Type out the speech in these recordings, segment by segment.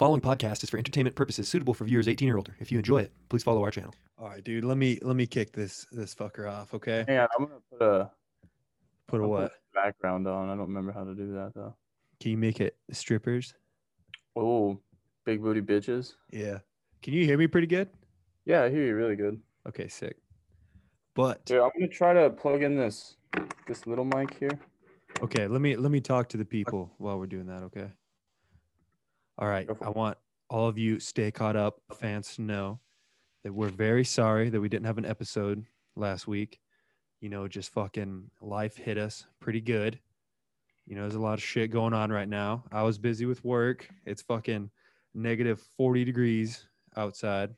following podcast is for entertainment purposes suitable for viewers 18 or older. If you enjoy it, please follow our channel. All right, dude. Let me let me kick this this fucker off, okay? Hang on, I'm gonna put a Put a I'll what? background on. I don't remember how to do that though. Can you make it strippers? Oh, big booty bitches. Yeah. Can you hear me pretty good? Yeah, I hear you really good. Okay, sick. But Dude, I'm gonna try to plug in this this little mic here. okay, let me let me talk to the people while we're doing that, okay? All right. I want all of you stay caught up fans to know that we're very sorry that we didn't have an episode last week. You know, just fucking life hit us pretty good. You know, there's a lot of shit going on right now. I was busy with work. It's fucking negative 40 degrees outside.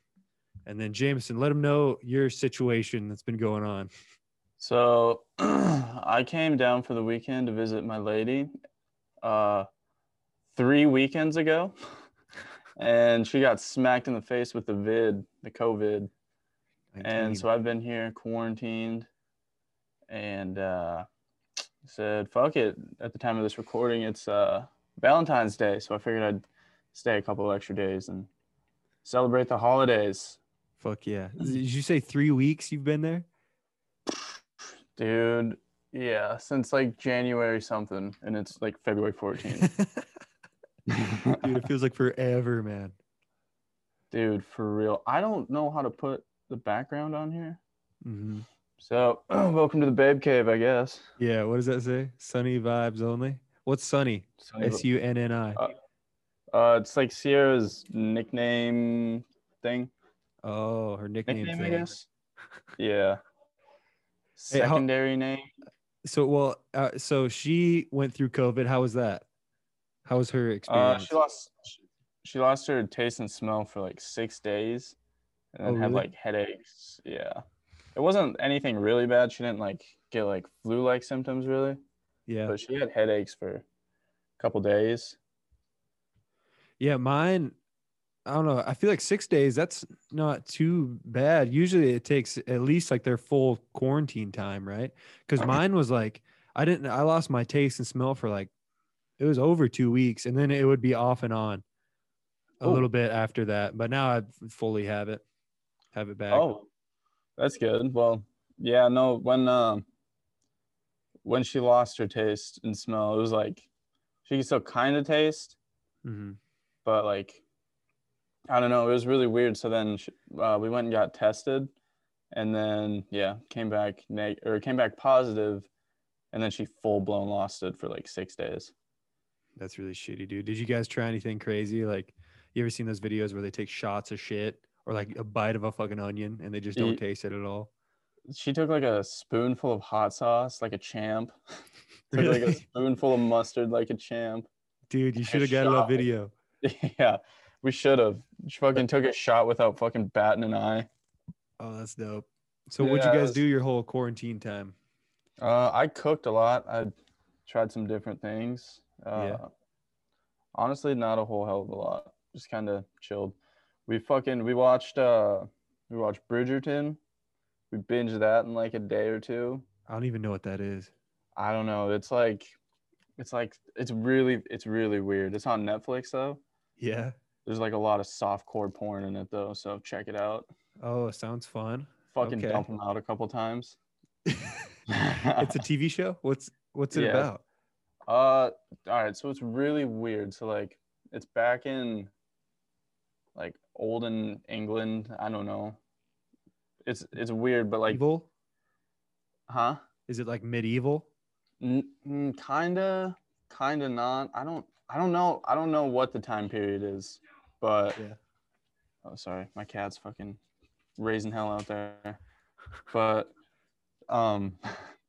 And then Jamison, let him know your situation that's been going on. So I came down for the weekend to visit my lady uh three weekends ago. And she got smacked in the face with the vid, the COVID. And so I've been here quarantined and uh said fuck it at the time of this recording it's uh Valentine's Day so I figured I'd stay a couple extra days and celebrate the holidays fuck yeah. Did you say three weeks you've been there? dude yeah since like January something and it's like February 14th Dude, it feels like forever, man. dude for real I don't know how to put the background on here hmm so welcome to the babe cave I guess Yeah, what does that say? Sunny vibes only. What's sunny? Sunny- S U N N I. Uh, uh it's like Sierra's nickname thing Oh, her nickname. nickname, I thing. guess. Yeah. Hey, how- Secondary name. So, well, uh, so she went through COVID. How was that? How was her Uh, experience? she lost. She lost her taste and smell for like six days, and then Oh, had really? like headaches. Yeah. It wasn't anything really bad. She didn't like get like flu-like symptoms really, yeah, but she had headaches for a couple days. yeah. Mine. I don't know. I feel like six days. That's not too bad. Usually, it takes at least like their full quarantine time, right? Because mine was like I didn't. I lost my taste and smell for like it was over two weeks, and then it would be off and on a Oh. little bit after that. But now I fully have it. Have it back. Oh, that's good. Well, yeah, no, when um when she lost her taste and smell, it was like she could still kind of taste, hmm but like I don't know, it was really weird. So then sh uh, we went and got tested, and then yeah, came back neg or came back positive, and then she full blown lost it for like six days. That's really shitty, dude. Did you guys try anything crazy? Like, you ever seen those videos where they take shots of shit or like a bite of a fucking onion and they just don't Ye- taste it at all? She took like a spoonful of hot sauce like a champ. took like a spoonful of mustard like a champ. Dude, you should have got a shot. video. yeah, we should have. She fucking took a shot without fucking batting an eye. Oh, that's dope. So, what'd you guys was- do your whole quarantine time? Uh, I cooked a lot. I tried some different things. Uh, Yeah. Honestly, not a whole hell of a lot. Just kind of chilled. We fucking we watched uh we watched Bridgerton. We binged that in like a day or two. I don't even know what that is. I don't know. It's like it's like it's really it's really weird. It's on Netflix though. Yeah. There's like a lot of softcore porn in it though, so check it out. Oh, sounds fun. Fucking Okay. dump them out a couple times. it's a TV show. What's what's it Yeah. about? Uh, all right. So it's really weird. So like, it's back in like olden England. I don't know. It's it's weird, but like, Evil? huh? Is it like medieval? N- mm, kinda, kinda not. I don't. I don't know. I don't know what the time period is, but Yeah. oh, sorry, my cat's fucking raising hell out there. But um,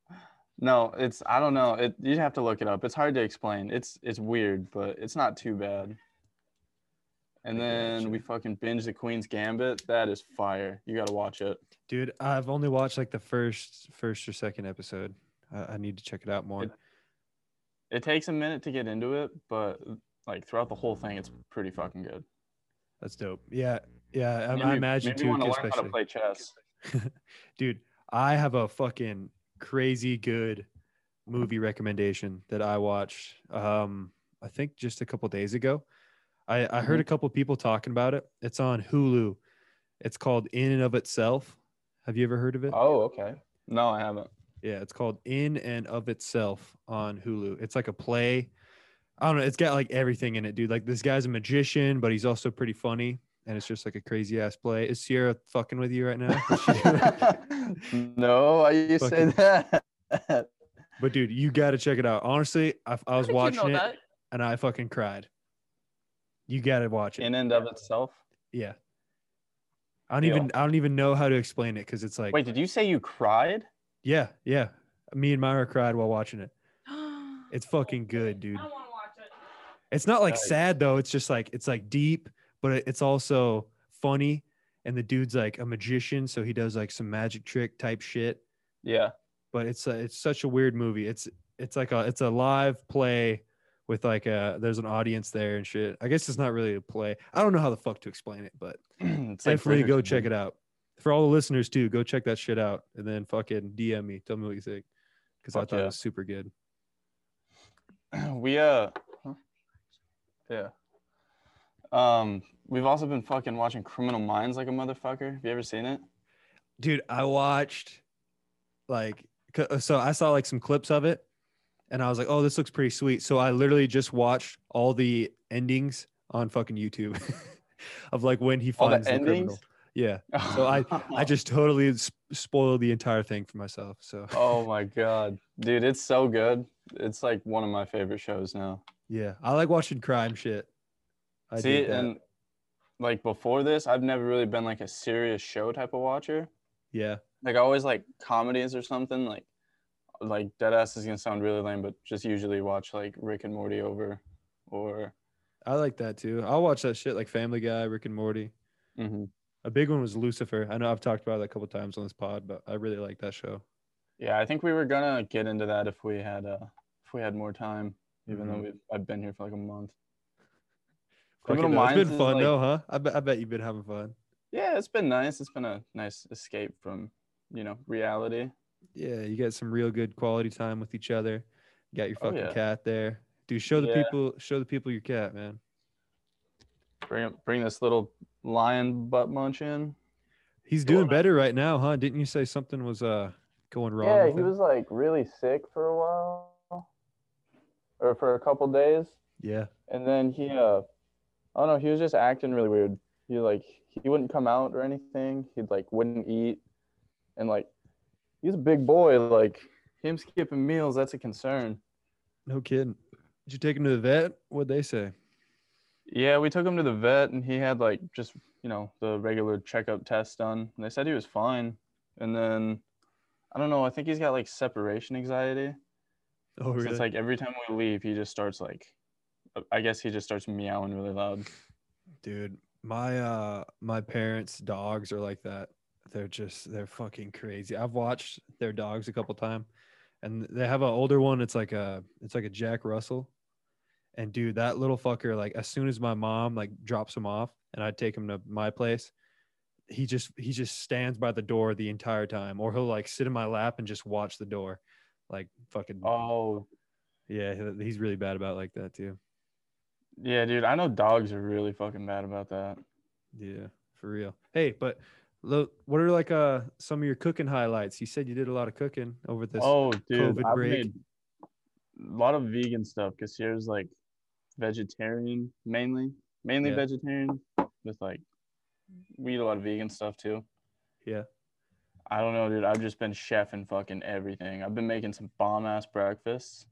no, it's I don't know. It you have to look it up. It's hard to explain. It's it's weird, but it's not too bad. And then we fucking binge the Queen's Gambit. That is fire. You gotta watch it. Dude, I've only watched like the first first or second episode. I, I need to check it out more. It- It takes a minute to get into it, but like throughout the whole thing, it's pretty fucking good. That's dope. Yeah, yeah. I, Maybe- I imagine maybe too, you wanna learn especially. how to play chess. Dude, I have a fucking crazy good movie recommendation that I watched. Um, I think just a couple days ago. I, I heard a couple people talking about it. It's on Hulu. It's called In and of Itself. Have you ever heard of it? Oh, okay. No, I haven't. Yeah, it's called In and of Itself on Hulu. It's like a play. I don't know. It's got like everything in it, dude. Like this guy's a magician, but he's also pretty funny. And it's just like a crazy ass play. Is Sierra fucking with you right now? What's she doing? no, why you say that? but dude, you got to check it out. Honestly, I, I was How did you watching know it that? and I fucking cried. You got to watch it. In and of itself. yeah. I don't Deal. even I don't even know how to explain it because it's like Wait, did you say you cried? yeah yeah. Me and Myra cried while watching it. It's fucking good, dude. I don't want to watch it. It's not like sad though. It's just like it's like deep, but it's also funny. And the dude's like a magician, so he does like some magic trick type shit. Yeah. But it's a, it's such a weird movie. It's it's like a it's a live play with like a there's an audience there and shit. I guess it's not really a play. I don't know how the fuck to explain it, but it's definitely go check it out. For all the listeners too, go check that shit out and then fucking DM me. Tell me what you think. Because I thought yeah. it was super good. We uh huh? Yeah. Um we've also been fucking watching Criminal Minds like a motherfucker. Have you ever seen it? dude i watched like uh, so i saw like some clips of it and i was like oh this looks pretty sweet so i literally just watched all the endings on fucking youtube of like when he All the finds the, criminal yeah So I- i just totally spoiled the entire thing for myself so Oh my god. Dude, it's so good. It's like one of my favorite shows now. yeah i like watching crime shit i See, that. and like before this, I've never really been like a serious show type of watcher. yeah Like I always like comedies or something. Like like Deadass is gonna sound really lame, but just usually watch like Rick and Morty over or i like that too i'll watch that shit like family guy rick and morty Mhm. a big one was lucifer i know i've talked about it a couple times on this pod but i really like that show yeah, I think we were gonna get into that if we had uh if we had more time, even Mhm. though we've I've been here for like a month. Fucking Criminal hell, it's Minds been fun like- though, huh? I bet I bet you've been having fun. Yeah, it's been nice. It's been a nice escape from, you know, reality. Yeah, you got some real good quality time with each other. You got your Oh, fucking yeah. cat there. Dude, show the Yeah. people show the people your cat, man. Bring bring this little lion butt munch in. He's doing better right now, huh? Didn't you say something was uh going wrong? Yeah, he him? was like really sick for a while, or for a couple days, Yeah. and then he uh, I don't know, he was just acting really weird. He like he wouldn't come out or anything. He'd like wouldn't eat, and like he's a big boy. Like him skipping meals, that's a concern. No kidding. Did you take him to the vet? What'd they say? Yeah, we took him to the vet, and he had like just you know the regular checkup test done. And they said he was fine, and then I don't know. I think he's got like separation anxiety. Oh, So really? it's like every time we leave, he just starts like, I guess he just starts meowing really loud. Dude, my uh my parents' dogs are like that. They're just they're fucking crazy. I've watched their dogs a couple times and they have an older one. It's like a it's like a Jack Russell. And dude, that little fucker, like as soon as my mom like drops him off and I take him to my place, he just he just stands by the door the entire time. Or he'll like sit in my lap and just watch the door. Like fucking Oh, yeah, he's really bad about like that too. Yeah, dude. I know dogs are really fucking bad about that. Yeah, for real. Hey, but look, what are like uh some of your cooking highlights? You said you did a lot of cooking over this. oh, dude. COVID I've break. made a lot of vegan stuff because here's like vegetarian mainly, mainly Yeah. vegetarian with like, we eat a lot of vegan stuff too. Yeah. I don't know, dude. I've just been chefing fucking everything. I've been making some bomb ass breakfasts.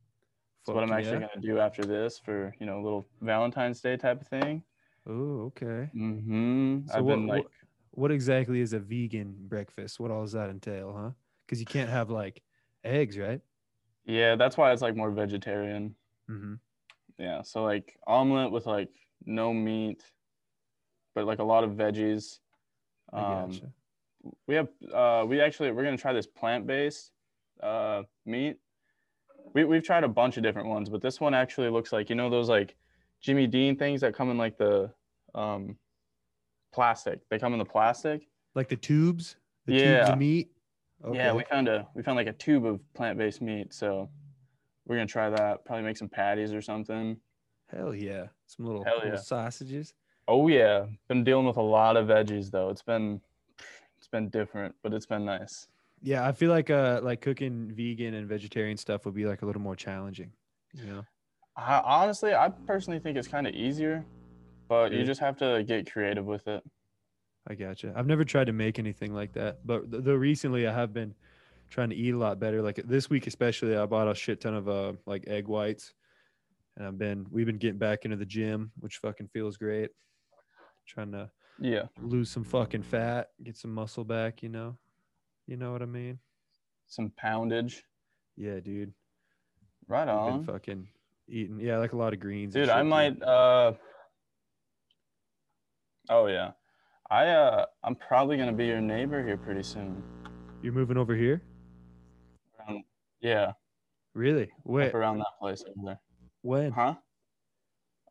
That's what I'm actually yeah. gonna do after this for you know a little Valentine's Day type of thing. Oh, okay. Mm-hmm. So I've what- been like, what- exactly is a vegan breakfast? What all does that entail, huh? Because you can't have like eggs, right? yeah, that's why it's like more vegetarian. Mm-hmm. Yeah, so like omelet with like no meat, but like a lot of veggies. Um, gotcha. we have uh, we actually we're gonna try this plant-based uh, meat. We we've tried a bunch of different ones, but this one actually looks like you know those like Jimmy Dean things that come in like the um, plastic. They come in the plastic. Like the tubes, the tubes Yeah. of meat. Okay. Yeah, we found a we found like a tube of plant-based meat, so we're gonna try that. Probably make some patties or something. Hell yeah. Some little, little sausages. Oh yeah, been dealing with a lot of veggies though. It's been it's been different, but it's been nice. Yeah, I feel like uh like cooking vegan and vegetarian stuff would be like a little more challenging. You know. I, honestly, I personally think it's kind of easier, but you just have to get creative with it. I gotcha. I've never tried to make anything like that, but th- though recently I have been trying to eat a lot better. Like this week especially, I bought a shit ton of uh like egg whites, and I've been we've been getting back into the gym, which fucking feels great. Trying to Yeah, lose some fucking fat, get some muscle back. You know, you know what I mean? some poundage. Yeah, dude. Right on, been fucking eating. Yeah, like a lot of greens. dude. shit, I might. uh Oh yeah, I uh I'm probably gonna be your neighbor here pretty soon. You're moving over here? Around, yeah, Really? Wait, up around that place over there. when? Huh?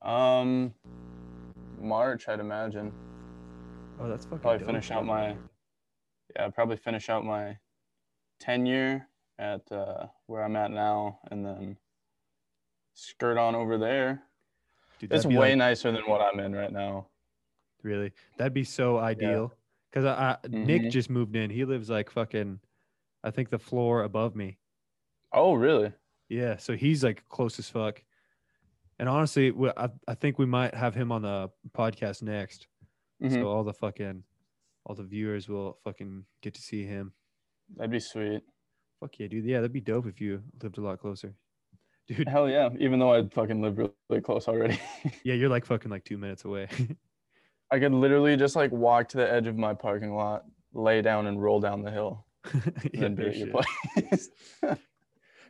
Um, March, I'd imagine. Oh, that's fucking. Probably dope, finish out my. Yeah, I'd probably finish out my tenure at uh, where I'm at now, and then skirt on over there. Dude, It's way like- nicer than what I'm in right now. Really? That'd be so ideal. Cause I, I Nick Mhm. just moved in. He lives like fucking, I think the floor above me. Oh, really? Yeah, so he's like close as fuck. And honestly, we- I I think we might have him on the podcast next. Mhm. So all the fucking, all the viewers will fucking get to see him. That'd be sweet. Fuck yeah, dude. Yeah, that'd be dope if you lived a lot closer, dude. Hell yeah! Even though I fucking live really, close already, Yeah, you're like fucking like two minutes away. I could literally just like walk to the edge of my parking lot, lay down, and roll down the hill, yeah, then be your place.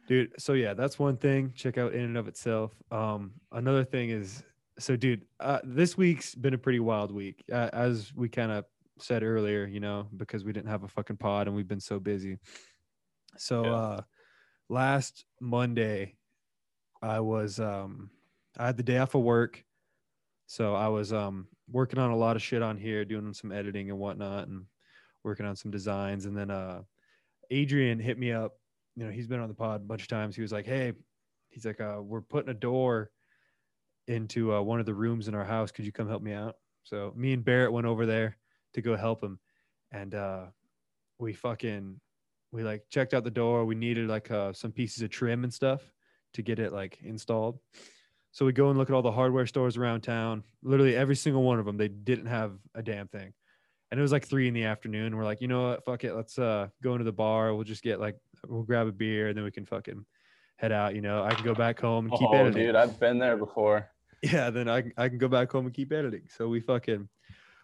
dude so yeah that's one thing check out in and of itself um another thing is so dude uh, this week's been a pretty wild week uh, as we kind of said earlier you know because we didn't have a fucking pod and we've been so busy so Yeah. uh last monday i was um i had the day off of work so i was um working on a lot of shit on here doing some editing and whatnot and working on some designs and then uh adrian hit me up you know, he's been on the pod a bunch of times. He was like, "Hey, he's like, uh, we're putting a door into uh, one of the rooms in our house. Could you come help me out?" So me and Barrett went over there to go help him, and uh, we fucking we like checked out the door. We needed like uh, some pieces of trim and stuff to get it like installed. So we go and look at all the hardware stores around town. Literally every single one of them, they didn't have a damn thing. And it was like three in the afternoon. We're like, you know what? Fuck it. Let's uh go into the bar. We'll just get like we'll grab a beer and then we can fucking head out. You know, I can go back home and keep oh, editing. dude, I've been there before. Yeah, then I I can go back home and keep editing. So we fucking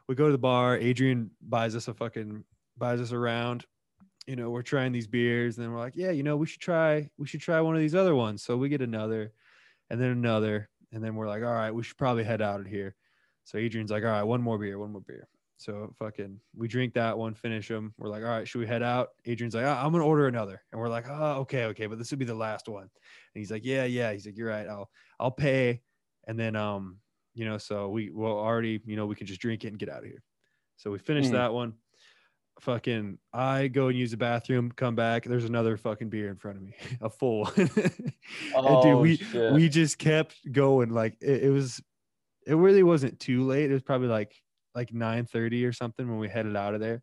we go to the bar. Adrian buys us a fucking buys us around. You know, we're trying these beers, and then we're like, yeah, you know, we should try we should try one of these other ones. So we get another, and then another, and then we're like, all right, we should probably head out of here. So Adrian's like, all right, one more beer, one more beer. So fucking, we drink that one, finish them. We're like, all right, should we head out? Adrian's like, "Ah, I'm gonna order another, and we're like, oh, okay, okay, but this would be the last one. And he's like, yeah, yeah. He's like, you're right. I'll I'll pay, and then um, you know, so we will already, you know, we can just drink it and get out of here. So we finished Mhm. that one. Fucking, I go and use the bathroom, come back. There's another fucking beer in front of me, a full. one. and dude, Oh, we shit. we just kept going. Like it, it was, it really wasn't too late. It was probably like like nine thirty or something when we headed out of there.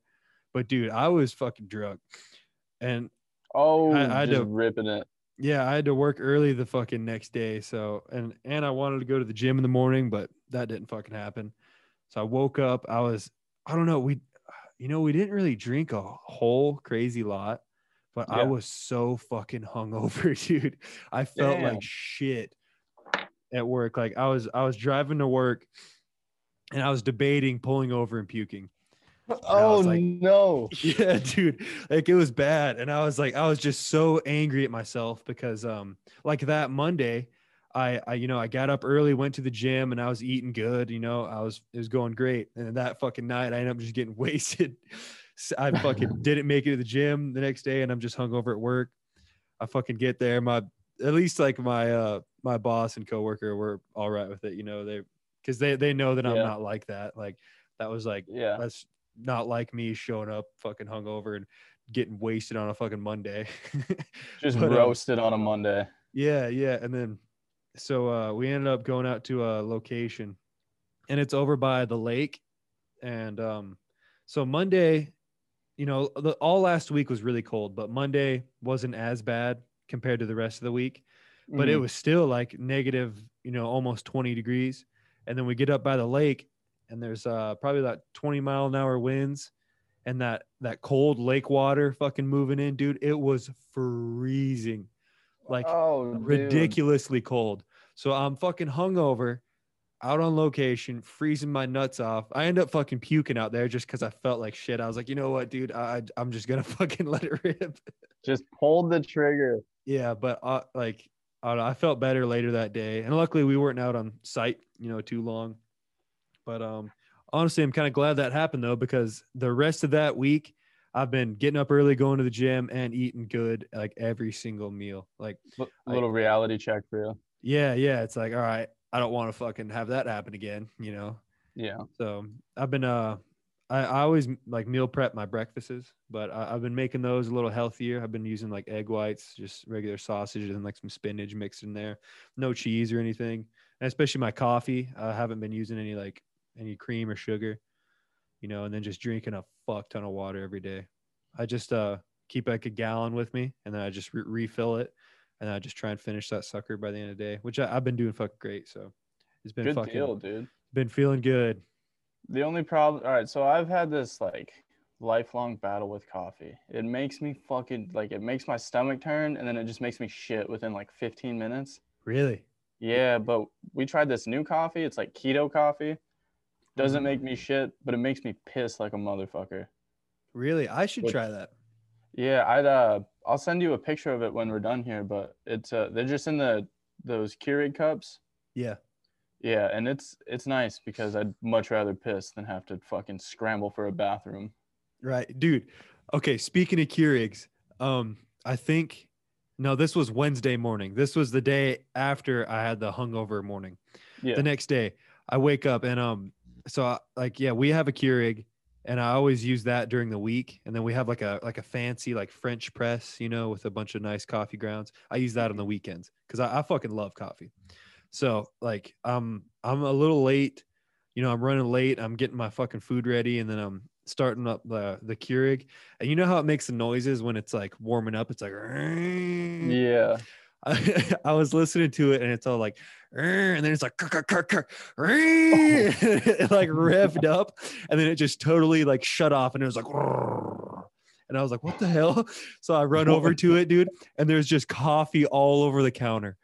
But dude, I was fucking drunk, and Oh, I- I had just to- ripping it. Yeah, I had to work early the fucking next day. So and and I wanted to go to the gym in the morning, but that didn't fucking happen. So I woke up. I was I don't know. We you know we didn't really drink a whole crazy lot, but I was so fucking hungover, dude. I felt Damn. like shit at work. Like I was I was driving to work, and I was debating pulling over and puking. Oh like- no. Yeah, dude. Like it was bad. And I was like, I was just so angry at myself because um like that Monday, I I you know, I got up early, went to the gym and I was eating good, you know, I was it was going great. And that fucking night I ended up just getting wasted. So I fucking didn't make it to the gym the next day and I'm just hungover at work. I fucking get there. My at least like my uh my boss and coworker were all right with it, you know, they because they they know that I'm Yeah. not like that. Like that was like Yeah. that's not like me showing up fucking hungover and getting wasted on a fucking Monday. Just But, um, roasted on a Monday. yeah, yeah. And then so uh, we ended up going out to a location, and it's over by the lake, and um, so Monday, you know, the, all last week was really cold, but Monday wasn't as bad compared to the rest of the week, but it Mhm. was still like negative, you know, almost 20 degrees. And then we get up by the lake, and there's uh, probably about 20 mile an hour winds, and that that cold lake water fucking moving in, dude. It was freezing, like oh, dude. ridiculously cold. So I'm fucking hungover, out on location, freezing my nuts off. I end up fucking puking out there just because I felt like shit. I was like, you know what, dude, I, I- I'm just gonna fucking let it rip. Just pulled the trigger. yeah, but uh, like I, don't know, I felt better later that day, and luckily we weren't out on site, you know, too long. But um, honestly, I'm kind of glad that happened though because the rest of that week. I've been getting up early, going to the gym, and eating good like every single meal. Like a little reality check for you. Yeah, yeah. It's like, all right, I don't want to fucking have that happen again, you know. Yeah. So I've been uh I, I always like meal prep my breakfasts, but I, I've been making those a little healthier. I've been using like egg whites, just regular sausage and like some spinach mixed in there. No cheese or anything. And especially my coffee. I haven't been using any like any cream or sugar, you know, and then just drinking a fuck ton of water every day. I just uh keep like a gallon with me and then I just re- refill it and I just try and finish that sucker by the end of the day, which I, I've been doing fucking great. So it's been Good fucking deal, dude. been feeling good. The only problem, all right. So I've had this like lifelong battle with coffee. It makes me fucking like it makes my stomach turn, and then it just makes me shit within like 15 minutes. Really? Yeah, but we tried this new coffee. It's like keto coffee. Doesn't Mhm. make me shit, but it makes me piss like a motherfucker. Really? I should Which- try that. Yeah, I'd uh, I'll send you a picture of it when we're done here. But it's uh, they're just in the those Keurig cups. Yeah. Yeah, and it's it's nice because I'd much rather piss than have to fucking scramble for a bathroom. Right. Dude. Okay. Speaking of Keurigs, um, I think no, this was Wednesday morning. This was the day after I had the hungover morning. Yeah. The next day, I wake up and um, so I, like yeah, we have a Keurig, and I always use that during the week. And then we have like a like a fancy like French press, you know, with a bunch of nice coffee grounds. I use that on the weekends because I, I fucking love coffee. So like I'm I'm a little late, you know, I'm running late. I'm getting my fucking food ready, and then I'm starting up the the Keurig. And you know how it makes the noises when it's like warming up? It's like Yeah. I, I was listening to it and it's all like, and then it's like, "Kurr, kurr, kurr, kurr, rrr," oh. it like revved up, and then it just totally like shut off, and it was like, and I was like, what the hell? So I run over to it, dude, and there's just coffee all over the counter,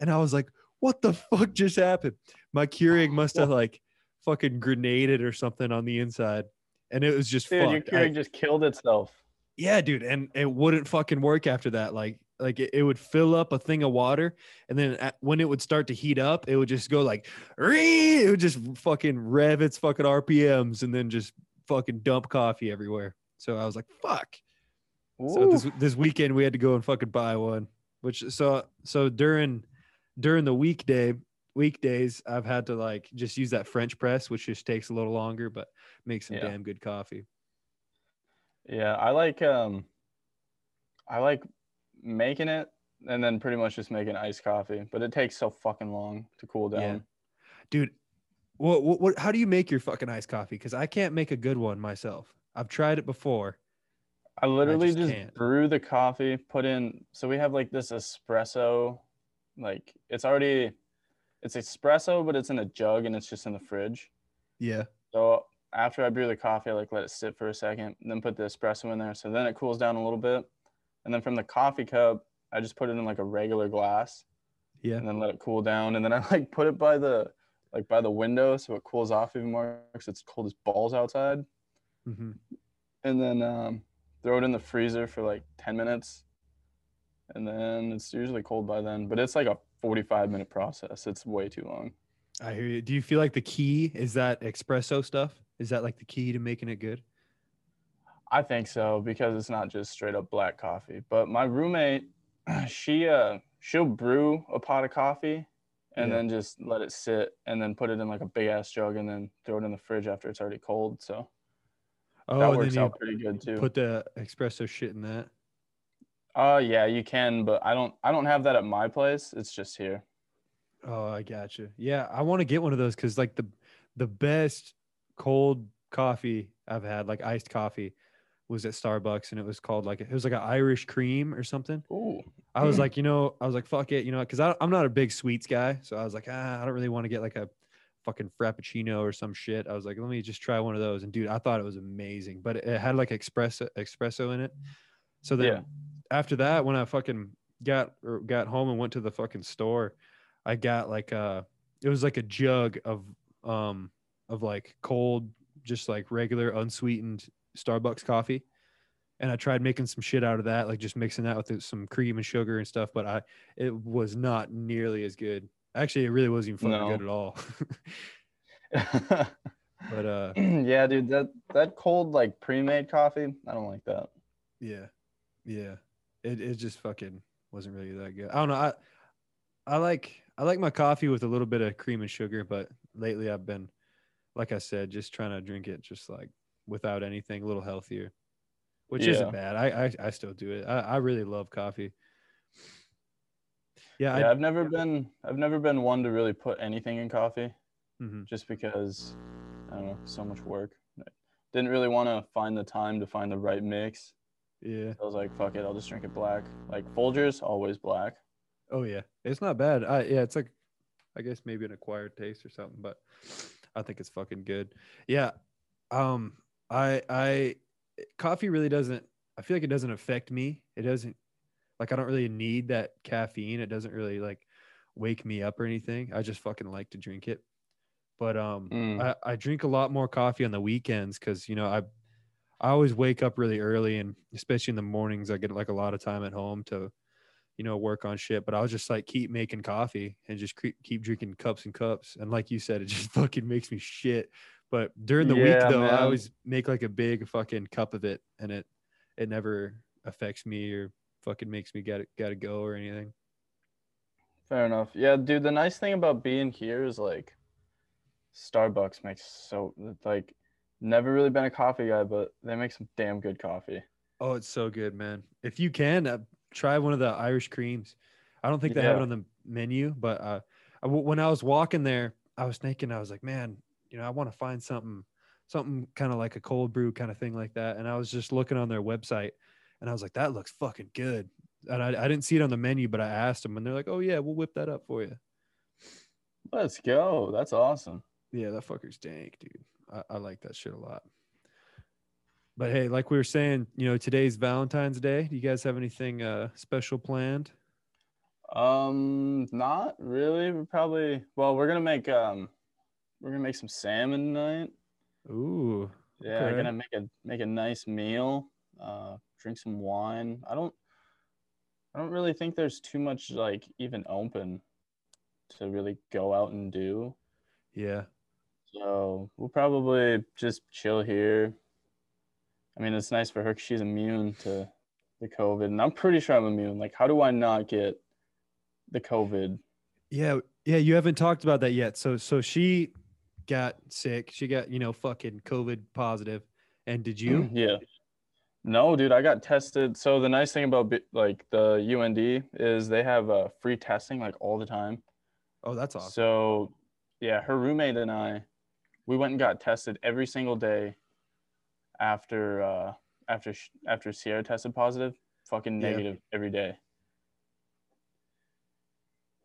and I was like, what the fuck just happened? My Keurig must have like fucking grenaded or something on the inside, and it was just Dude, your fucked. I- Keurig just killed itself. yeah, dude, and it wouldn't fucking work after that. Like, like it, it would fill up a thing of water, and then at, when it would start to heat up, it would just go like, "Ree!" it would just fucking rev its fucking RPMs, and then just fucking dump coffee everywhere. So I was like, "Fuck!" So this this weekend we had to go and fucking buy one. Which so so during during the weekday weekdays I've had to like just use that French press, which just takes a little longer, but makes some Yeah. damn good coffee. Yeah, I like um I like making it and then pretty much just making iced coffee, but it takes so fucking long to cool down. Yeah. dude what, what what how do you make your fucking iced coffee because i can't make a good one myself i've tried it before I literally just just, brew the coffee, put in so we have like this espresso like it's already it's espresso but it's in a jug and it's just in the fridge. yeah So after I brew the coffee, I like let it sit for a second, then put the espresso in there. So then it cools down a little bit. And then from the coffee cup, I just put it in like a regular glass yeah and then let it cool down. And then I like put it by the like by the window so it cools off even more because it's cold as balls outside. hmm And then um, throw it in the freezer for like 10 minutes. And then it's usually cold by then, but it's like a 45 minute process. It's way too long. i hear you do you feel like the key is that espresso stuff is that like the key to making it good I think so because it's not just straight up black coffee. But my roommate, she uh she'll brew a pot of coffee and Yeah. then just let it sit and then put it in like a big ass jug and then throw it in the fridge after it's already cold. So oh that works out pretty good too. put the espresso shit in that uh yeah, you can, but I don't I don't have that at my place. It's just here. Oh, I gotcha. Yeah, I want to get one of those because like the the best cold coffee I've had, like iced coffee, was at Starbucks, and it was called like it was like an Irish cream or something. Ooh. I was Mm. like, you know, I was like, fuck it, you know, because I'm not a big sweets guy, so I was like, ah, I don't really want to get like a fucking frappuccino or some shit. I was like, let me just try one of those, and dude, I thought it was amazing, but it had like espresso espresso in it. So then Yeah. after that, when I fucking got or got home and went to the fucking store, I got like uh it was like a jug of um of like cold, just like regular unsweetened Starbucks coffee. And I tried making some shit out of that, like just mixing that with some cream and sugar and stuff. But I, it was not nearly as good. Actually, it really wasn't even fucking No. good at all. but uh, yeah, dude, that that cold like pre-made coffee, I don't like that. yeah, yeah, it it just fucking wasn't really that good. I don't know. I I like I like my coffee with a little bit of cream and sugar, but lately I've been, like I said, just trying to drink it just like without anything, a little healthier, which Yeah. isn't bad. I, I I still do it. I, I really love coffee. Yeah, Yeah, I, I've never been I've never been one to really put anything in coffee mhm. just because I don't know, so much work. I didn't really want to find the time to find the right mix. yeah. I was like, fuck it, I'll just drink it black. Like Folgers, always black. Oh yeah, it's not bad. I yeah, it's like, I guess maybe an acquired taste or something, but I think it's fucking good. Yeah, um, I I coffee really doesn't. I feel like it doesn't affect me. It doesn't like I don't really need that caffeine. It doesn't really like wake me up or anything. I just fucking like to drink it. But um, Mm. I I drink a lot more coffee on the weekends because you know I I always wake up really early and especially in the mornings I get like a lot of time at home to you know work on shit but I'll just like keep making coffee and just keep keep drinking cups and cups and like you said it just fucking makes me shit but during the week Yeah, though I always make like a big fucking cup of it and it it never affects me or fucking makes me gotta gotta go or anything. Fair enough. Yeah, dude, the nice thing about being here is like Starbucks makes so like never really been a coffee guy, but they make some damn good coffee. oh it's so good man. If you can uh, try one of the Irish creams. I don't think they have it on the menu but uh I when I was walking there I was thinking I was like man you know I want to find something something kind of like a cold brew kind of thing like that and I was just looking on their website and I was like that looks fucking good and I, I didn't see it on the menu but I asked them and they're like oh yeah we'll whip that up for you Let's go. That's awesome. Yeah, that fucker's dank, dude. I, I like that shit a lot. But hey, like we were saying, you know, today's Valentine's Day. Do you guys have anything uh, special planned? Um, not really. We're probably well, we're gonna make um we're gonna make some salmon tonight. Ooh, Yeah, Okay. gonna make a make a nice meal. Uh, drink some wine. I don't I don't really think there's too much like even open to really go out and do. yeah, So we'll probably just chill here. I mean, it's nice for her she's immune to the COVID, and I'm pretty sure I'm immune. Like, how do I not get the COVID? yeah, yeah. You haven't talked about that yet. So, so she got sick. She got you know fucking COVID positive. And did you? yeah. No, dude, I got tested. So the nice thing about like the UND is they have uh, free testing like all the time. Oh, that's awesome. So, yeah, her roommate and I, we went and got tested every single day after uh, after after Sierra tested positive. Fucking Yeah. negative every day.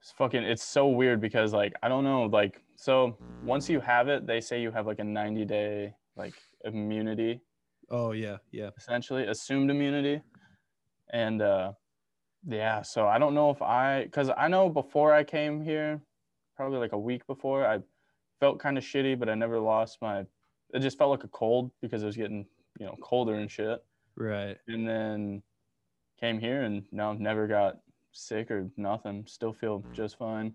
It's fucking. It's so weird because like I don't know like so once you have it, they say you have like a 90 day like immunity Oh yeah, yeah. essentially assumed immunity and uh yeah so i don't know if i because i know before i came here probably like a week before i felt kind of shitty but i never lost my it just felt like a cold because it was getting you know colder and shit Right. and then came here and now never got sick or nothing still feel mm. just fine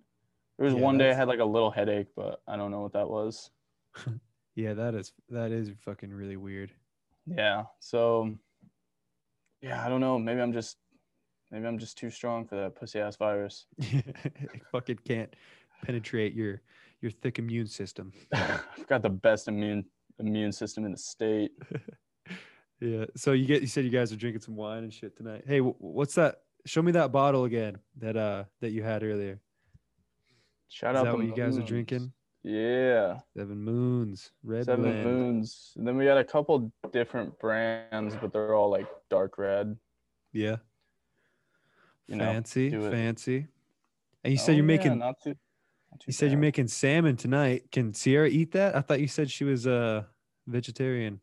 there was Yeah, one day i had like a little headache but i don't know what that was Yeah, that is that is fucking really weird. Yeah. So yeah, I don't know. Maybe I'm just maybe I'm just too strong for that pussy ass virus. it fucking can't penetrate your your thick immune system. I've got the best immune immune system in the state. Yeah. So you get you said you guys are drinking some wine and shit tonight. Hey, what's that? Show me that bottle again that uh that you had earlier. Shout Is out that what you guys are drinking? Yeah, Seven Moons, Red Seven Blend. Moons. And then we got a couple different brands, but they're all like dark red. Yeah. You know, fancy, it. fancy. And you Oh, said you're yeah, making. not too. not too you said you're making salmon tonight. Can Sierra eat that? I thought you said she was a vegetarian.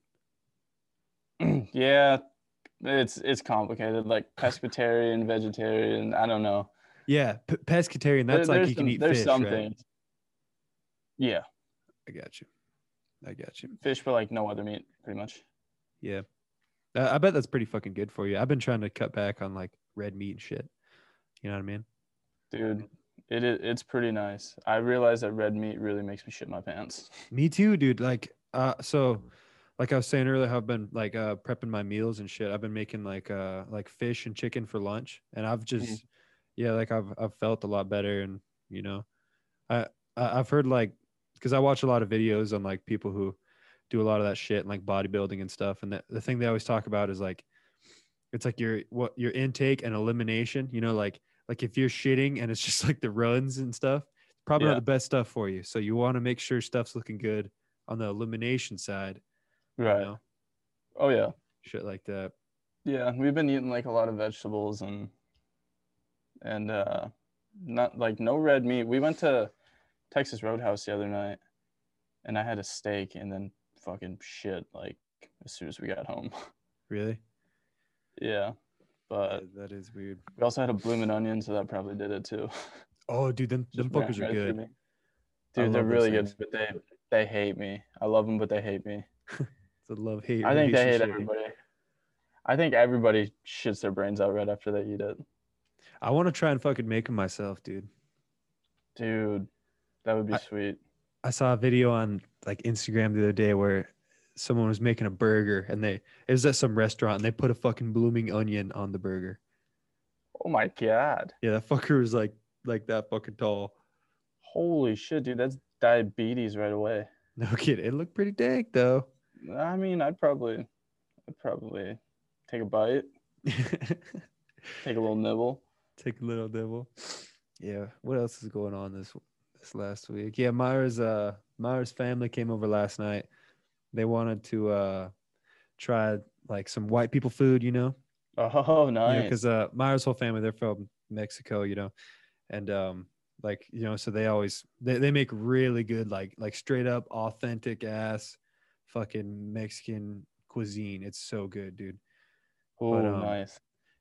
yeah, it's it's complicated. Like pescatarian, vegetarian. I don't know. Yeah, p- pescatarian. There- That's like there's you can some- eat There's fish, some right? things. Yeah, I got you. I got you. fish, but like no other meat, pretty much. Yeah. Uh, I bet that's pretty fucking good for you. I've been trying to cut back on like red meat and shit. You know what I mean? Dude, it is it's pretty nice. I realize that red meat really makes me shit my pants. Me too, dude. Like, uh, so, like I was saying earlier, I've been like uh prepping my meals and shit. I've been making like uh like fish and chicken for lunch, and I've just, yeah, like I've I've felt a lot better, and you know, I, I I've heard like because I watch a lot of videos on like people who do a lot of that shit and like bodybuilding and stuff, and the the thing they always talk about is like, it's like your what your intake and elimination. You know, like like if you're shitting and it's just like the runs and stuff, probably Yeah. not the best stuff for you. So you want to make sure stuff's looking good on the elimination side. Right. You know, Oh yeah. shit like that. Yeah, we've been eating like a lot of vegetables and and uh not like no red meat. We went to Texas Roadhouse the other night and I had a steak and then fucking shit like as soon as we got home. Really? yeah. But that is weird. we also had a blooming onion, so that probably did it too. Oh, dude, them, them fuckers are good. Dude, they're really good, but they they hate me. I love them, but they hate me. A love hate. I think they hate everybody. I think everybody shits their brains out right after they eat it. I want to try and fucking make them myself, dude. Dude, that would be I- sweet. I saw a video on like Instagram the other day where someone was making a burger and they it was at some restaurant and they put a fucking blooming onion on the burger. Oh my god. Yeah, that fucker was like like that fucking tall. Holy shit, dude, that's diabetes right away. No kidding. It looked pretty dank though. I mean, I'd probably I'd probably take a bite, take a little nibble. Take a little nibble. Yeah. What else is going on this this last week? Yeah, Myra's uh Myra's family came over last night. They wanted to uh try like some white people food, you know. Oh, nice. because uh Myra's whole family they're from Mexico, you know, and um like you know so they always they, they make really good like like straight up authentic ass fucking Mexican cuisine. It's so good, dude. oh, but, um, nice.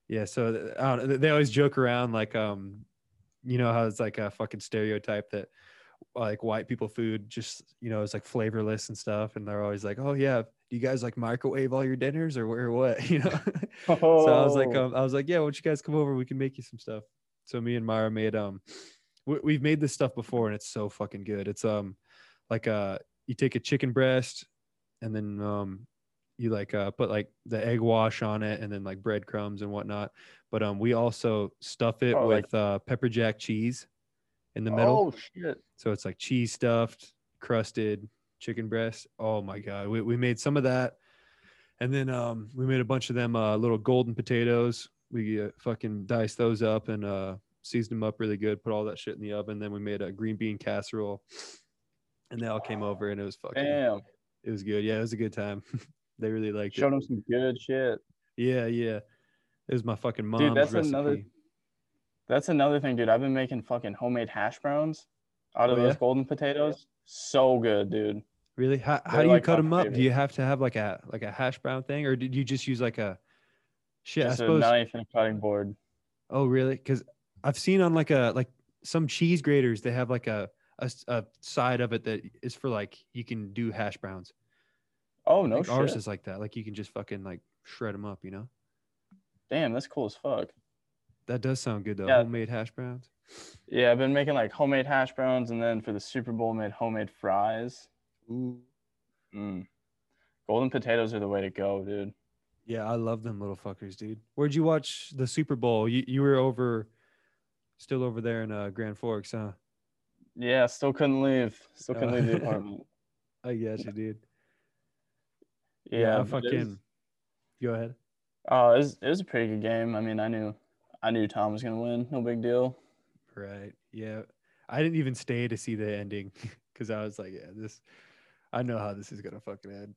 Yeah, so th- know, they always joke around like um you know how it's like a fucking stereotype that like white people food just you know is like flavorless and stuff and they're always like oh yeah do you guys like microwave all your dinners or, wh- or what you know so I was like, Oh, um, I was like, yeah, why don't you guys come over? We can make you some stuff. So me and Myra made um, we, we've made this stuff before and it's so fucking good. It's um, like uh, you take a chicken breast and then um, you like uh put like the egg wash on it and then like breadcrumbs and whatnot. But um, we also stuff it Oh, like- with uh pepper jack cheese in the middle. Oh shit. So it's like cheese stuffed, crusted chicken breast. Oh my god, we we made some of that, and then um we made a bunch of them uh, little golden potatoes. We uh, fucking diced those up and uh seasoned them up really good. Put all that shit in the oven. Then we made a green bean casserole, and they all came over and it was fucking. Damn. It was good. Yeah, it was a good time. they really liked Showed it. him some good shit. Yeah, yeah. It was my fucking mom's that's recipe. another- That's another thing, dude. I've been making fucking homemade hash browns out of Oh, those yeah? golden potatoes. So good, dude. Really? How, how They're do you like cut them up? Do you have to have like a like a hash brown thing, or did you just use like a shit? Just I a suppose. knife and a cutting board. Oh, really? Because I've seen on like a like some cheese graters, they have like a, a a side of it that is for like you can do hash browns. Oh no shit. ours is like that. Like you can just fucking like shred them up. You know. Damn, that's cool as fuck. That does sound good though. Yeah. Homemade hash browns. Yeah, I've been making like homemade hash browns, and then for the Super Bowl, made homemade fries. Ooh. Mm. Golden potatoes are the way to go, dude. Yeah, I love them little fuckers, dude. Where'd you watch the Super Bowl? You you were over, still over there in uh, Grand Forks, huh? Yeah, still couldn't leave. Still couldn't leave the apartment. I guess you did. Yeah, I was- fucking. Go ahead. Oh, it was, it was a pretty good game. I mean, I knew, I knew Tom was gonna win. No big deal. Right. Yeah. I didn't even stay to see the ending because I was like, yeah, this. I know how this is gonna fucking end.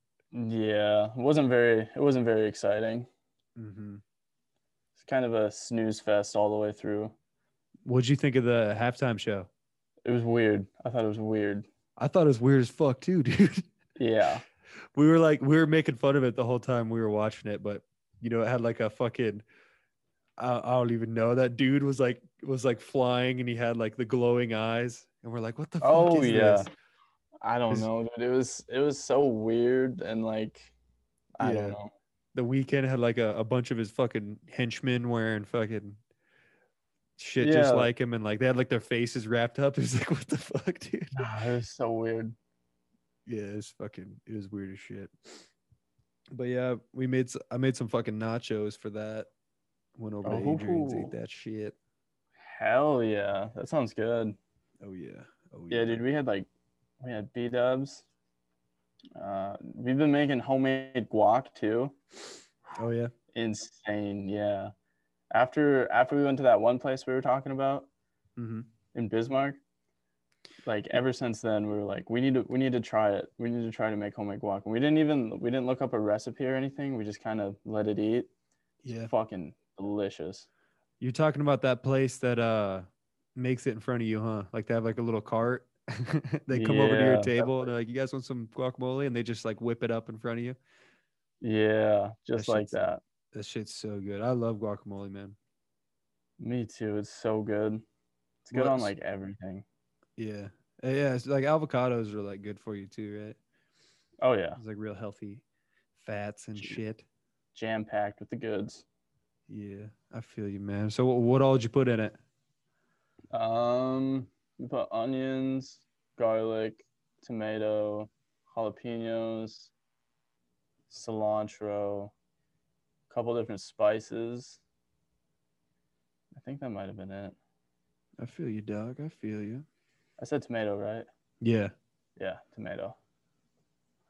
Yeah, it wasn't very. It wasn't very exciting. Mm-hmm. It's kind of a snooze fest all the way through. What'd you think of the halftime show? It was weird. I thought it was weird. I thought it was weird as fuck too, dude. Yeah. we were like, we were making fun of it the whole time we were watching it, but you know, it had like a fucking. I, I don't even know. That dude was like was like flying, and he had like the glowing eyes, and we're like, what the fuck Oh, yeah. this? I don't know, dude. It was it was so weird and like I Yeah. don't know. the Weeknd had like a, a bunch of his fucking henchmen wearing fucking shit just like him and like they had like their faces wrapped up. It was like, what the fuck, dude? Ah, It was so weird. Yeah, it's fucking it was weird as shit. But yeah, we made I made some fucking nachos for that. Went over to Adrian's, Oh. ate that shit. Hell yeah. That sounds good. Oh yeah. Oh Yeah, dude, we had like we had B dubs. Uh we've been making homemade guac too. Oh yeah. Insane, yeah. After after we went to that one place we were talking about Mm-hmm. in Bismarck, like ever since then we were like, we need to we need to try it. We need to try to make homemade guac. And we didn't even we didn't look up a recipe or anything. We just kind of let it eat. Yeah. Fucking delicious. You're talking about that place that uh makes it in front of you, huh? Like they have like a little cart. they come over to your table and they're like, "You guys want some guacamole?" And they just like whip it up in front of you. Yeah, just like that. That shit's so good. I love guacamole, man. Me too. It's so good. It's good on like everything. Yeah, Uh, yeah. It's like avocados are like good for you too, right? Oh yeah, It's like real healthy fats and Gee. shit. jam packed with the goods. Yeah, I feel you, man. So what, what all did you put in it? Um, we put onions, garlic, tomato, jalapenos, cilantro, a couple different spices. I think that might have been it. I feel you, dog. I feel you. I said tomato, right? Yeah, Yeah, tomato.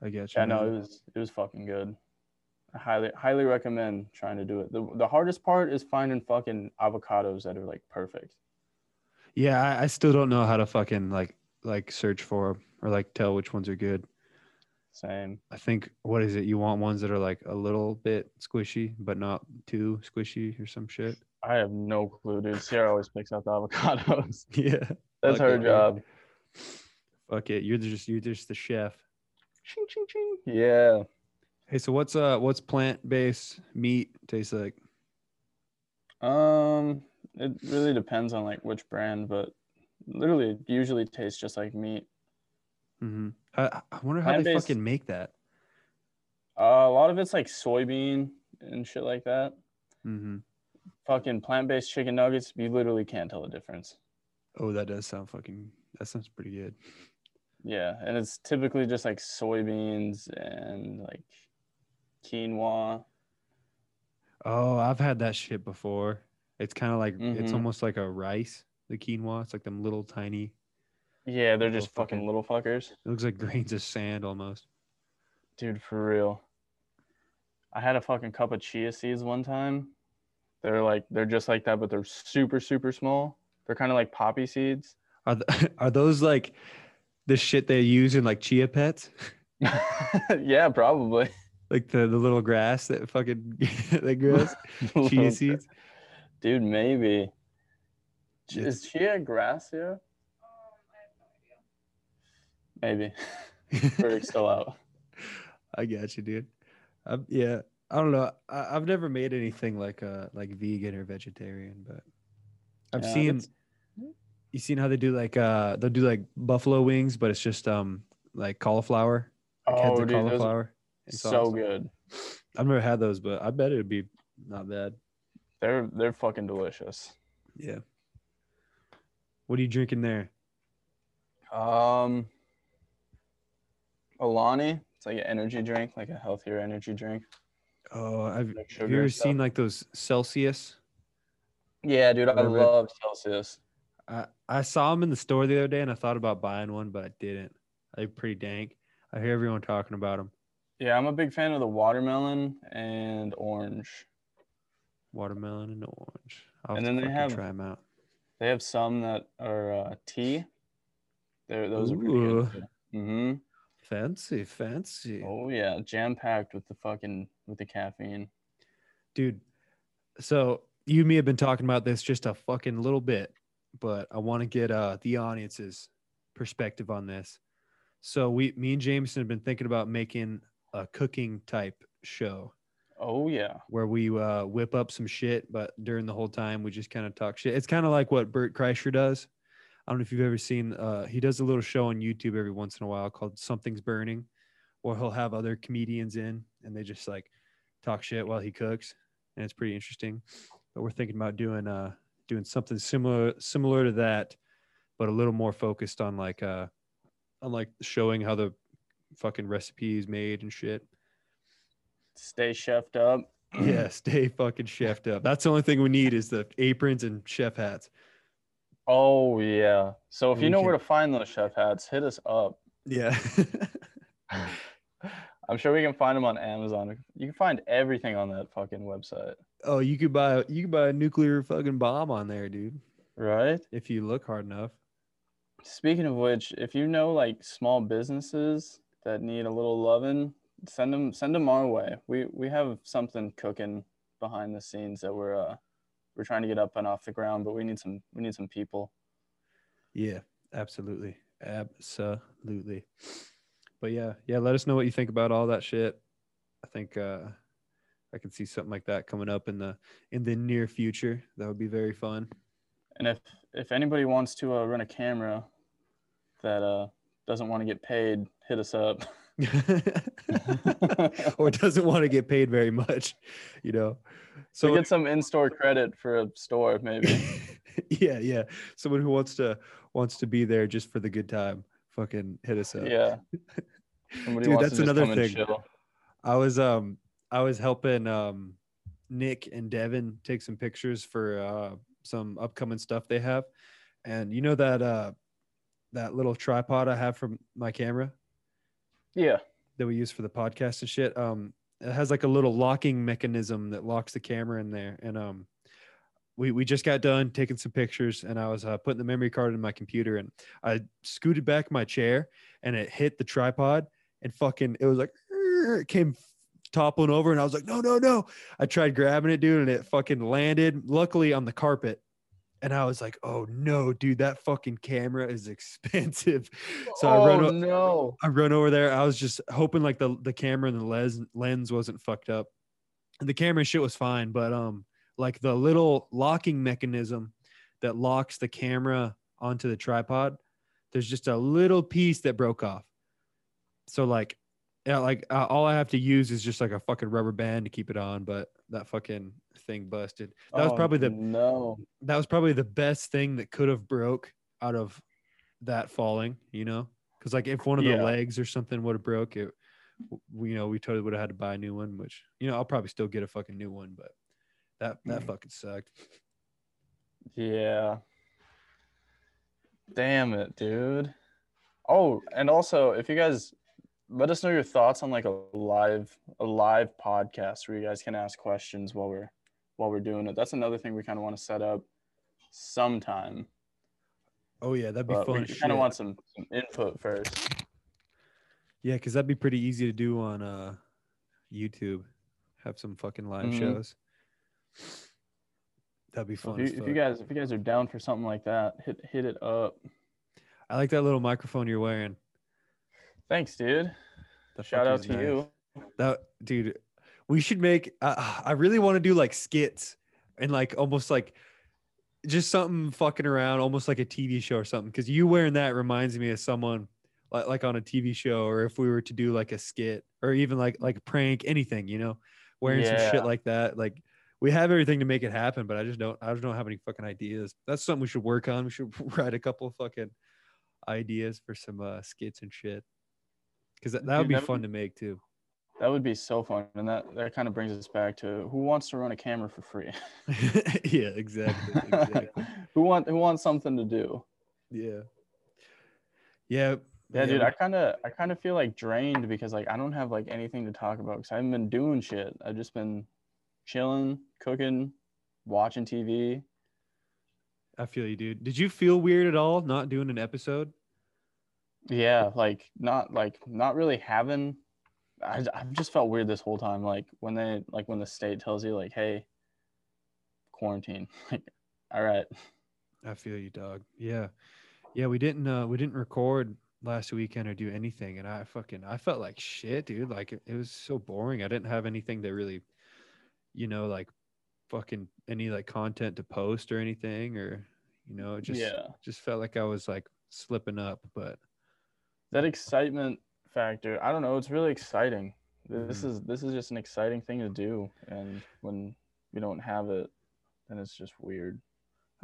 I got you. Yeah, no, it was it was fucking good. I highly highly recommend trying to do it. The the hardest part is finding fucking avocados that are like perfect. Yeah, I, I still don't know how to fucking like like search for or like tell which ones are good. Same. I think what is it? You want ones that are like a little bit squishy, but not too squishy or some shit. I have no clue, dude. Sierra always picks out the avocados. Yeah. That's Fuck her it, dude. job. Fuck it. You're just you're just the chef. Ching, ching, ching. Yeah. Hey, so what's uh what's plant based meat taste like? Um, it really depends on like which brand, but literally it usually tastes just like meat. Mm-hmm. I, I wonder how they fucking make that. Uh, a lot of it's like soybean and shit like that. Mm-hmm. Fucking plant-based chicken nuggets, you literally can't tell the difference. Oh, that does sound fucking. That sounds pretty good. Yeah, and it's typically just like soybeans and like quinoa. Oh, I've had that shit before. It's kind of like it's Mhm. almost like a rice. The quinoa. It's like them little tiny. Yeah, they're just fucking fucking- little fuckers. It looks like grains of sand almost. Dude, for real. I had a fucking cup of chia seeds one time. They're like they're just like that, but they're super super small. They're kind of like poppy seeds. Are th- are those like the shit they use in like chia pets? yeah, probably. Like the, the little grass that fucking that grows? Chia seeds? Dude, maybe. Is chia grass here? Maybe. Eric's still out. I got you, dude. i yeah, I don't know. I, I've never made anything like uh like vegan or vegetarian, but I've Yeah, seen you seen how they do like uh they'll do like buffalo wings, but it's just um like cauliflower, like Oh, dude, those cauliflower. and so sauce. good. I've never had those, but I bet it'd be not bad. They're they're fucking delicious. Yeah. What are you drinking there? Um, Alani. It's like an energy drink, like a healthier energy drink. Oh, I've Like have you ever seen like those Celsius? Yeah, dude, I love Celsius. I I saw them in the store the other day, and I thought about buying one, but I didn't. They're pretty dank. I hear everyone talking about them. Yeah, I'm a big fan of the watermelon and orange. Watermelon and orange. I'll And then they have- try them out. They have some that are uh, tea. They're, those are pretty good. Mm-hmm. Fancy, fancy. Oh yeah, jam packed with the fucking with the caffeine. dude. So you and me have been talking about this just a fucking little bit, but I want to get uh the audience's perspective on this. So we, me and Jamison have been thinking about making a cooking type show Oh yeah. where we uh, whip up some shit, but during the whole time we just kind of talk shit. It's kind of like what Bert Kreischer does. I don't know if you've ever seen. Uh, he does a little show on YouTube every once in a while called "Something's Burning," or he'll have other comedians in and they just like talk shit while he cooks, and it's pretty interesting. But we're thinking about doing uh doing something similar similar to that, but a little more focused on like uh on like showing how the fucking recipe is made and shit. Stay chefed up. Yeah, stay fucking chefed up. That's the only thing we need is the aprons and chef hats. Oh yeah. So if you know where to find those chef hats, hit us up. Yeah. I'm sure we can find them on Amazon. You can find everything on that fucking website, oh, you could buy you could buy a nuclear fucking bomb on there, dude, right? if you look hard enough. Speaking of which, if you know like small businesses that need a little loving, send them send them our way. We we have something cooking behind the scenes that we're uh we're trying to get up and off the ground, but we need some we need some people. Yeah, absolutely. Absolutely. But yeah, yeah, let us know what you think about all that shit. I think uh I can see something like that coming up in the in the near future. That would be very fun. And if if anybody wants to uh, run a camera that uh doesn't want to get paid, hit us up. or doesn't want to get paid very much, you know. So we get some in-store credit for a store, maybe. yeah, yeah. Someone who wants to wants to be there just for the good time. Fucking hit us up. yeah. Somebody Dude, that's another thing. I was um I was helping um Nick and Devin take some pictures for uh some upcoming stuff they have. And you know that uh that little tripod I have from my camera Yeah. That we use for the podcast and shit. Um it has like a little locking mechanism that locks the camera in there. And um we, we just got done taking some pictures and I was uh, putting the memory card in my computer and I scooted back my chair and it hit the tripod and fucking it was like it came toppling over and I was like, no, no, no. I tried grabbing it, dude, and it fucking landed luckily on the carpet. And I was like, oh no, dude, that fucking camera is expensive. So I run oh o- no. I run over there. I was just hoping like the the camera and the lens lens wasn't fucked up. And the camera shit was fine, but um like the little locking mechanism that locks the camera onto the tripod, there's just a little piece that broke off. So like yeah, like uh, all I have to use is just like a fucking rubber band to keep it on, but that fucking thing busted. That was Oh, probably the no. that was probably the best thing that could have broke out of that falling, you know? Because like if one of the legs or something would have broke, it, you know, we totally would have had to buy a new one. Which you know, I'll probably still get a fucking new one, but that that Mm. fucking sucked. Yeah. Damn it, dude. Oh, and also if you guys let us know your thoughts on like a live a live podcast where you guys can ask questions while we're while we're doing it. That's another thing we kind of want to set up sometime. Oh yeah, that'd be But fun. we kind of want some, some input first. yeah, because that'd be pretty easy to do on uh YouTube. Have some fucking live Mhm. shows. That'd be fun. if you, if you guys if you guys are down for something like that, hit hit it up. I like that little microphone you're wearing. Thanks, dude. The Shout out to nice. you. That dude, we should make. Uh, I really want to do like skits and like almost like just something fucking around, almost like a TV show or something. Because you wearing that reminds me of someone like like on a TV show, or if we were to do like a skit or even like like a prank, anything, you know, wearing some shit like that. Like we have everything to make it happen, but I just don't. I just don't have any fucking ideas. That's something we should work on. We should write a couple of fucking ideas for some uh, skits and shit. Because that, that would be fun to make too. That would be so fun, and that that kind of brings us back to who wants to run a camera for free. yeah, exactly. Exactly. who want who wants something to do? yeah. Yeah. Yeah, dude, I kind of I kind of feel like drained because like I don't have like anything to talk about because I haven't been doing shit. I've just been chilling, cooking, watching TV. I feel you, dude. Did you feel weird at all not doing an episode? Yeah, like not like not really having. I I've just felt weird this whole time. Like when they like when the state tells you like, hey, quarantine. Like, all right. I feel you, dog. Yeah, yeah. We didn't uh we didn't record last weekend or do anything, and I fucking I felt like shit, dude. Like it, it was so boring. I didn't have anything to really, you know, like fucking any like content to post or anything, or you know, it just yeah. just felt like I was like slipping up. But That excitement factor. I don't know. It's really exciting. This Mhm. is this is just an exciting thing to do, and when we don't have it, then it's just weird.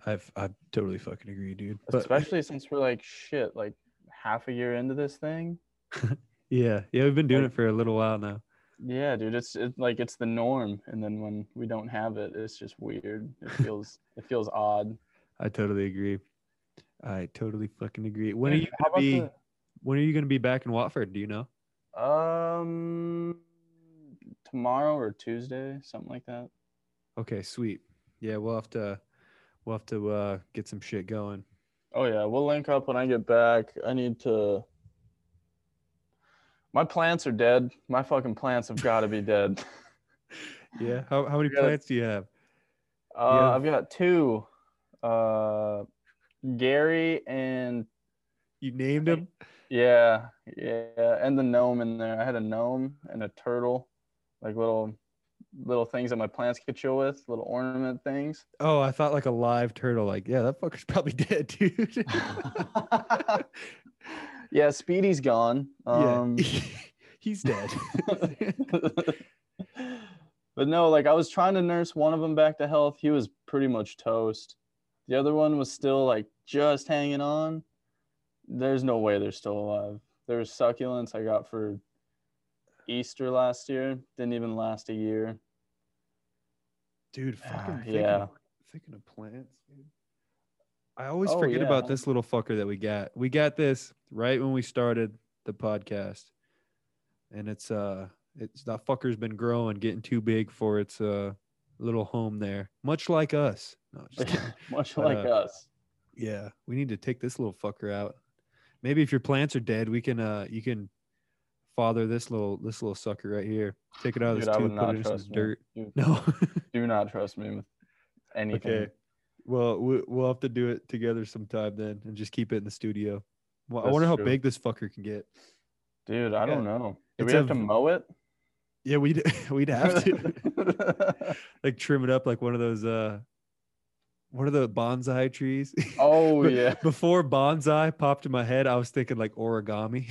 I've I totally fucking agree, dude. But Especially since we're like shit, like half a year into this thing. yeah, yeah, we've been doing like- it for a little while now. Yeah, dude, it's it, like it's the norm, and then when we don't have it, it's just weird. It feels it feels odd. I totally agree. I totally fucking agree. When are you gonna be? When are you gonna be back in Watford? Do you know? um tomorrow or Tuesday, something like that. Okay, sweet. Yeah, we'll have to we'll have to uh get some shit going. Oh yeah, we'll link up when I get back. I need to. My plants are dead. My fucking plants have got to be dead. Yeah. How how many plants do you have? Uh, Yeah. I've got two. Uh, Gary and You named them? Yeah, yeah, and the gnome in there. I had a gnome and a turtle, like little little things that my plants could chill with, little ornament things. Oh, I thought like a live turtle. Like, yeah, that fucker's probably dead, dude. yeah, Speedy's gone. Um, yeah. He's dead. but no, like I was trying to nurse one of them back to health. He was pretty much toast. The other one was still like just hanging on. There's no way they're still alive. There's succulents I got for Easter last year. Didn't even last a year. dude, fucking Ah, thinking, yeah. of, thinking of plants, dude. I always Oh, forget about this little fucker that we got. We got this right when we started the podcast. And it's uh it's that fucker's been growing, getting too big for its uh little home there. Much like us. No, just. Much like uh, us. yeah. We need to take this little fucker out. Maybe if your plants are dead, we can uh you can father this little this little sucker right here. Take it out of Dude, this tube, put it in some me. dirt. Dude, No. do not trust me with anything. Okay. Well, we- we'll have to do it together sometime then, and just keep it in the studio. Well, I That's wonder how big this fucker can get. Dude, I don't know. Do It's we have a to mow it? Yeah, we'd we'd have to like trim it up like one of those uh, what are the bonsai trees? oh yeah. Before bonsai popped in my head, I was thinking like origami.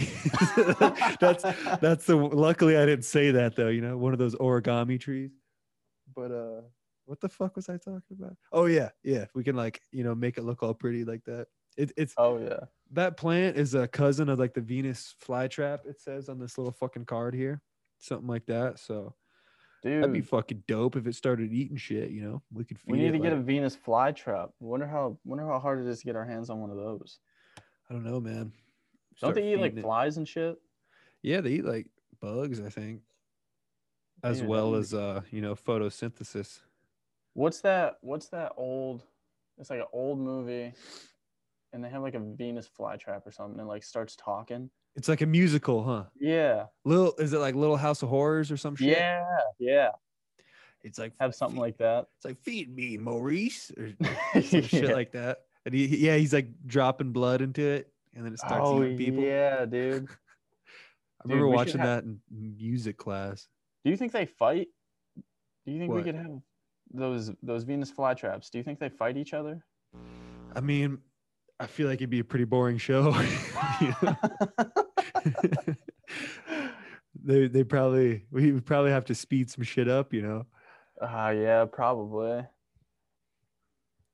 that's that's the. Luckily, I didn't say that though. You know, one of those origami trees. But uh, what the fuck was I talking about? Oh yeah, yeah. We can like you know make it look all pretty like that. It, it's Oh yeah. that plant is a cousin of like the Venus flytrap. It says on this little fucking card here, something like that. So Dude, that'd be fucking dope if it started eating shit. You know, we could feed it. we need to get a like- Venus flytrap. Wonder how wonder how hard it is to get our hands on one of those. I don't know, man. Don't they eat like it. flies and shit? Yeah, they eat like bugs, I think, as Dude, well as uh, you know, photosynthesis. What's that? What's that old? It's like an old movie, and they have like a Venus flytrap or something, and like starts talking. It's like a musical, huh? Yeah. Little is it like Little House of Horrors or some shit? Yeah. Yeah. It's like Have something "Feed- like that. it's like feed me, Maurice, or some shit like that. And he, he- yeah, he's like dropping blood into it, and then it starts oh eating people. yeah, dude. I remember Dude, should watching have- that in music class. Do you think they fight? Do you think What? we could have those those Venus flytraps? Do you think they fight each other? I mean, I feel like it'd be a pretty boring show. they they probably we probably have to speed some shit up, you know. Ah, yeah, probably.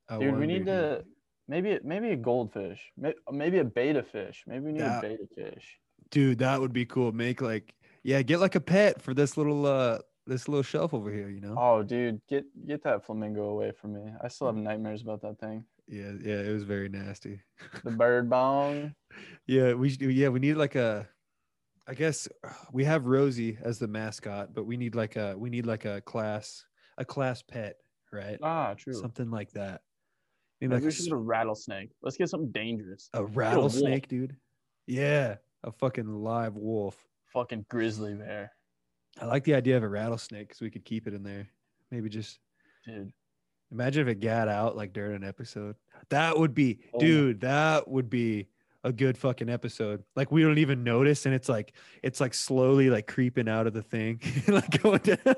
I Dude, we need to maybe maybe a goldfish, maybe a beta fish. Maybe we need That- a beta fish. Dude, that would be cool. Make like yeah, get like a pet for this little uh this little shelf over here, you know? Oh, dude, get get that flamingo away from me. I still have nightmares about that thing. Yeah, yeah, it was very nasty. The bird bong. Yeah, we should yeah, we need like a I guess we have Rosie as the mascot, but we need like a we need like a class a class pet, right? Ah, true. Something like that. Maybe like we a, should s- a rattlesnake. Let's get something dangerous. a rattlesnake, dude. Yeah, a fucking live wolf. Fucking grizzly bear, I like the idea of a rattlesnake because we could keep it in there. Maybe just dude. Imagine if it got out like during an episode. That would be, Oh. dude. That would be a good fucking episode. Like we don't even notice, and it's like it's like slowly like creeping out of the thing, like going down.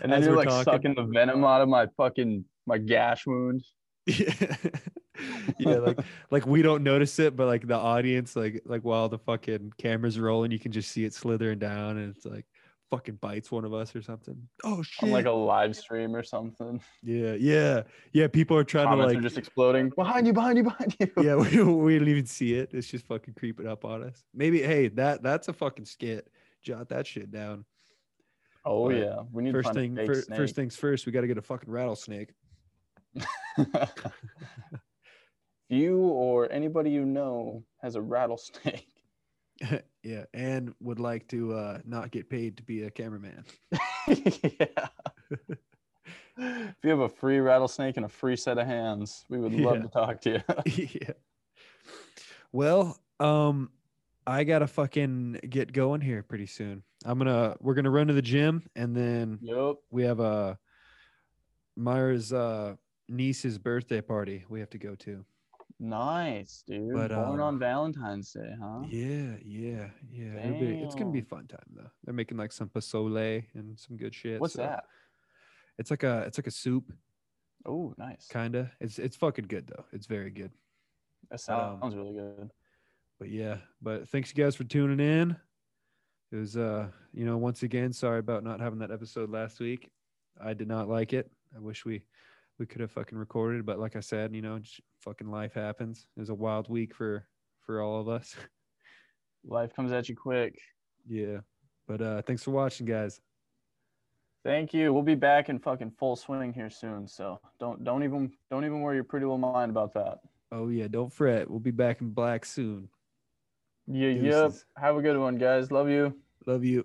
And then you're like sucking the venom out of my fucking my gash wound. Yeah. yeah, like like we don't notice it, but like the audience, like like while the fucking camera's rolling, you can just see it slithering down, and it's like fucking bites one of us or something. Oh shit! on like a live stream or something. yeah, yeah, yeah. People are trying Comments to like are just exploding behind you, behind you, behind you. yeah, we, we don't even see it. It's just fucking creeping up on us. Maybe hey, that that's a fucking skit. Jot that shit down. Oh But yeah, we need First to thing, find a fir- first things first. We got to get a fucking rattlesnake. you or anybody you know has a rattlesnake. yeah, and would like to uh not get paid to be a cameraman. yeah. if you have a free rattlesnake and a free set of hands, we would love Yeah. to talk to you. yeah. Well, um, I gotta fucking get going here pretty soon. I'm gonna we're gonna run to the gym and then yep. we have a Myra's uh niece's birthday party we have to go to. Nice, dude. But, Born um, on Valentine's Day, huh? Yeah, yeah, yeah. Be, it's gonna be a fun time though. They're making like some pozole and some good shit. What's so that? It's like a it's like a soup, Oh, nice. kinda. It's it's fucking good though. It's very good. That um, sounds really good. but yeah but thanks you guys for tuning in it was uh you know once again sorry about not having that episode last week i did not like it i wish we we could have fucking recorded but like i said you know just fucking life happens it was a wild week for for all of us Life comes at you quick. yeah but uh thanks for watching guys Thank you. We'll be back in fucking full swing here soon. So don't don't even don't even worry your pretty little mind about that. oh yeah don't fret we'll be back in black soon Yeah, yep. Have a good one, guys. Love you. love you